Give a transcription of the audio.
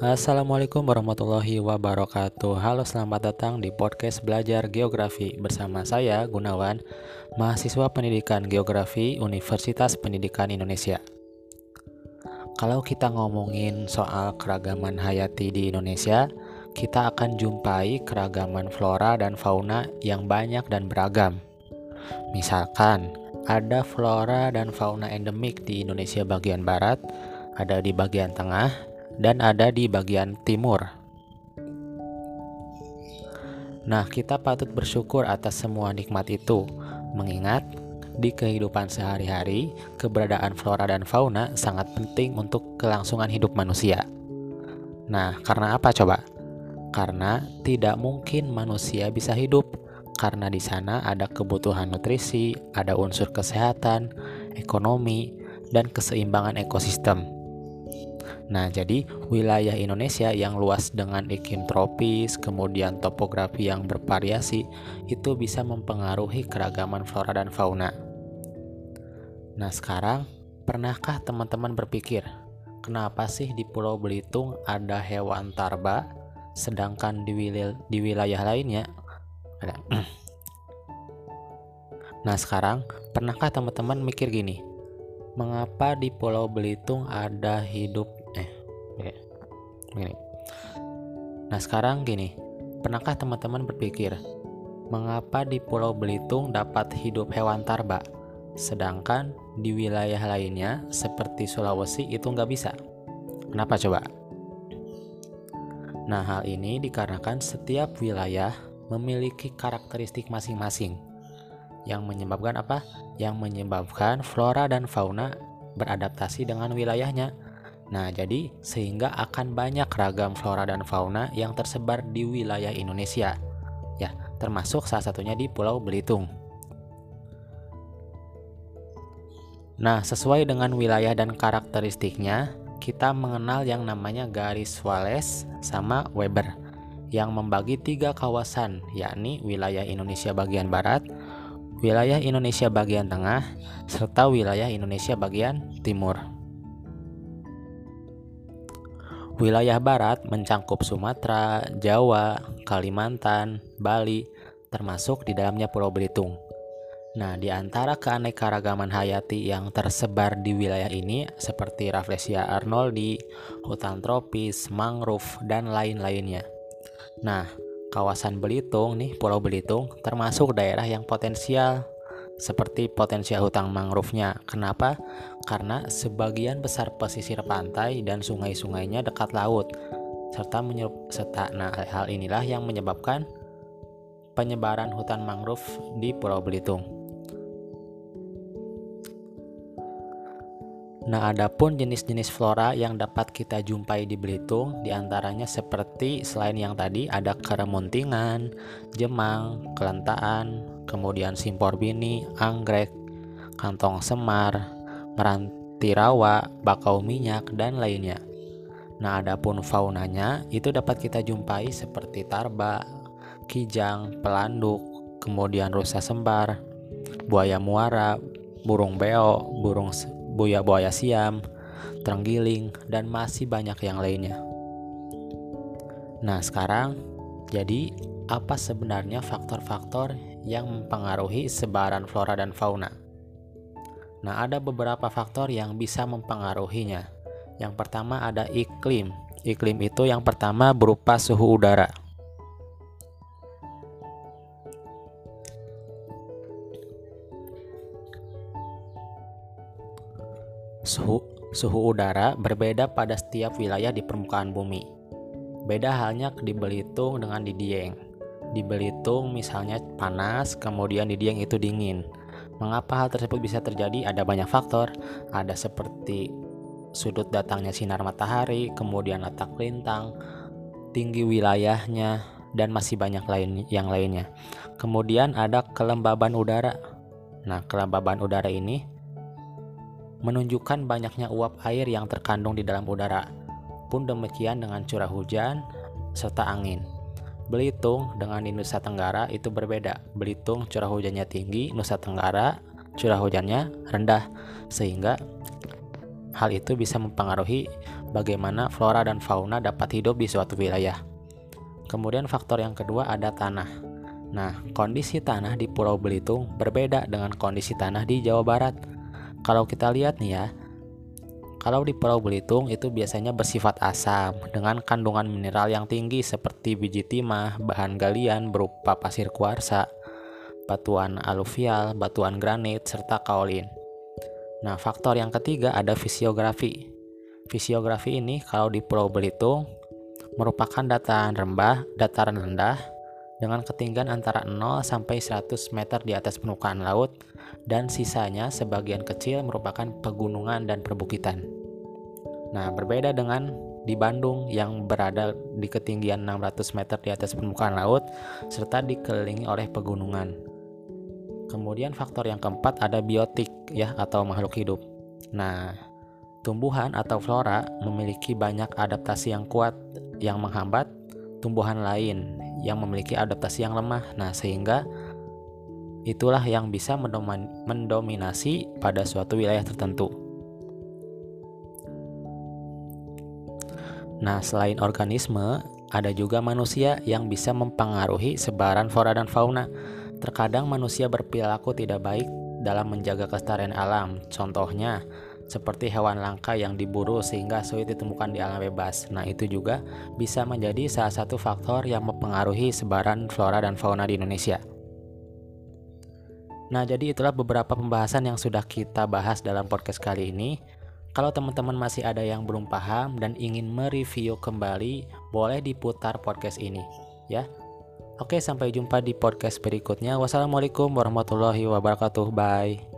Assalamualaikum warahmatullahi wabarakatuh. Halo selamat datang di podcast Belajar Geografi Bersama saya Gunawan Mahasiswa Pendidikan Geografi Universitas Pendidikan Indonesia. Kalau kita ngomongin soal keragaman hayati di Indonesia Kita akan jumpai keragaman flora dan fauna yang banyak dan beragam. Misalkan ada flora dan fauna endemik di Indonesia bagian barat Ada di bagian tengah dan ada di bagian timur. Nah, kita patut bersyukur atas semua nikmat itu, mengingat di kehidupan sehari-hari, keberadaan flora dan fauna sangat penting untuk kelangsungan hidup manusia. Nah, karena apa coba? Karena tidak mungkin manusia bisa hidup karena di sana ada kebutuhan nutrisi, ada unsur kesehatan, ekonomi, dan keseimbangan ekosistem. Nah, jadi wilayah Indonesia yang luas dengan iklim tropis, kemudian topografi yang bervariasi, itu bisa mempengaruhi keragaman flora dan fauna. Nah, sekarang pernahkah teman-teman berpikir, kenapa sih di Pulau Belitung ada hewan tarba, sedangkan di, wil di wilayah lainnya ada? Nah, sekarang pernahkah teman-teman mikir gini? Mengapa di Pulau Belitung ada hidup Oke. Begini. Nah, sekarang gini. Pernahkah teman-teman berpikir, mengapa di Pulau Belitung dapat hidup hewan tarba, sedangkan di wilayah lainnya seperti Sulawesi itu nggak bisa? Kenapa coba? Nah, hal ini dikarenakan setiap wilayah memiliki karakteristik masing-masing yang menyebabkan apa? Yang menyebabkan flora dan fauna beradaptasi dengan wilayahnya Nah, jadi sehingga akan banyak ragam flora dan fauna yang tersebar di wilayah Indonesia. Ya, termasuk salah satunya di Pulau Belitung. Nah, sesuai dengan wilayah dan karakteristiknya, kita mengenal yang namanya garis Wallace sama Weber yang membagi tiga kawasan, yakni wilayah Indonesia bagian barat, wilayah Indonesia bagian tengah, serta wilayah Indonesia bagian timur. Wilayah barat mencangkup Sumatera, Jawa, Kalimantan, Bali, termasuk di dalamnya Pulau Belitung. Nah, di antara keanekaragaman hayati yang tersebar di wilayah ini seperti Rafflesia arnoldi, hutan tropis, mangrove, dan lain-lainnya. Nah, kawasan Belitung nih, Pulau Belitung termasuk daerah yang potensial seperti potensial hutan mangrove-nya. Kenapa? Karena sebagian besar pesisir pantai dan sungai-sungainya dekat laut serta menyerup serta nah hal inilah yang menyebabkan penyebaran hutan mangrove di Pulau Belitung. Nah, adapun jenis-jenis flora yang dapat kita jumpai di Belitung, di antaranya seperti selain yang tadi ada keremuntingan, jemang, kelentaan, kemudian simpor bini, anggrek, kantong semar, meranti rawa, bakau minyak, dan lainnya. Nah, adapun faunanya itu dapat kita jumpai seperti tarba, kijang, pelanduk, kemudian rusa sembar, buaya muara, burung beo, burung buaya-buaya siam, terenggiling, dan masih banyak yang lainnya. Nah, sekarang jadi apa sebenarnya faktor-faktor yang mempengaruhi sebaran flora dan fauna? Nah, ada beberapa faktor yang bisa mempengaruhinya. Yang pertama ada iklim. Iklim itu yang pertama berupa suhu udara. Suhu, suhu udara berbeda pada setiap wilayah di permukaan bumi. Beda halnya di Belitung dengan di Dieng. Di Belitung misalnya panas, kemudian di Dieng itu dingin. Mengapa hal tersebut bisa terjadi? Ada banyak faktor. Ada seperti sudut datangnya sinar matahari, kemudian letak lintang, tinggi wilayahnya, dan masih banyak lain yang lainnya. Kemudian ada kelembaban udara. Nah, kelembaban udara ini menunjukkan banyaknya uap air yang terkandung di dalam udara. Pun demikian dengan curah hujan serta angin. Belitung dengan di Nusa Tenggara itu berbeda. Belitung curah hujannya tinggi, Nusa Tenggara curah hujannya rendah sehingga hal itu bisa mempengaruhi bagaimana flora dan fauna dapat hidup di suatu wilayah. Kemudian faktor yang kedua ada tanah. Nah, kondisi tanah di Pulau Belitung berbeda dengan kondisi tanah di Jawa Barat. Kalau kita lihat nih ya, kalau di Pulau Belitung itu biasanya bersifat asam dengan kandungan mineral yang tinggi seperti biji timah, bahan galian berupa pasir kuarsa, batuan aluvial, batuan granit, serta kaolin. Nah, faktor yang ketiga ada fisiografi. Fisiografi ini kalau di Pulau Belitung merupakan dataran rendah, dataran rendah dengan ketinggian antara 0 sampai 100 meter di atas permukaan laut dan sisanya sebagian kecil merupakan pegunungan dan perbukitan. Nah, berbeda dengan di Bandung yang berada di ketinggian 600 meter di atas permukaan laut serta dikelilingi oleh pegunungan. Kemudian faktor yang keempat ada biotik ya atau makhluk hidup. Nah, tumbuhan atau flora memiliki banyak adaptasi yang kuat yang menghambat tumbuhan lain yang memiliki adaptasi yang lemah. Nah, sehingga Itulah yang bisa mendominasi pada suatu wilayah tertentu. Nah, selain organisme, ada juga manusia yang bisa mempengaruhi sebaran flora dan fauna. Terkadang manusia berperilaku tidak baik dalam menjaga kelestarian alam. Contohnya, seperti hewan langka yang diburu sehingga sulit ditemukan di alam bebas. Nah, itu juga bisa menjadi salah satu faktor yang mempengaruhi sebaran flora dan fauna di Indonesia. Nah, jadi itulah beberapa pembahasan yang sudah kita bahas dalam podcast kali ini. Kalau teman-teman masih ada yang belum paham dan ingin mereview kembali, boleh diputar podcast ini, ya. Oke, sampai jumpa di podcast berikutnya. Wassalamualaikum warahmatullahi wabarakatuh. Bye.